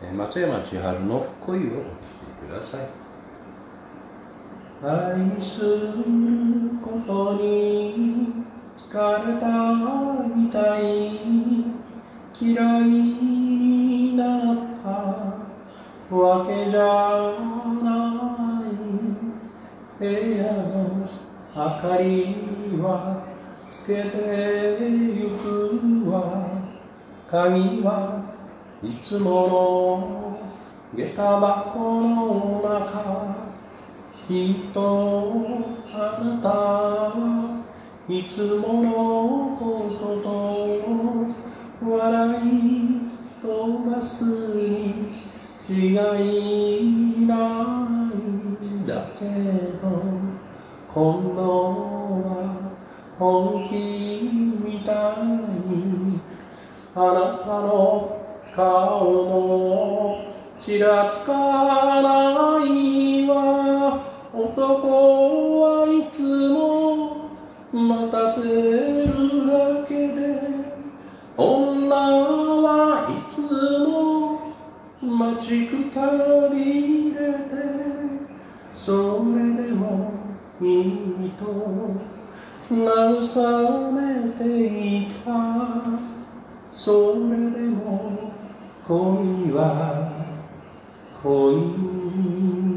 松山千春の恋をお聴きください。愛することに疲れたみたい嫌いになった。わけじゃない。部屋の明かりはつけてゆくわ。鍵はいつもの下駄箱の中きっとあなたはいつものことと笑い飛ばすに違いないだけど今度は本気みたい。にあなたの顔もちらつかないわ。男はいつも待たせるだけで。女はいつも待ちくたびれて。それでもいいと。慰めていた。それでも恋は恋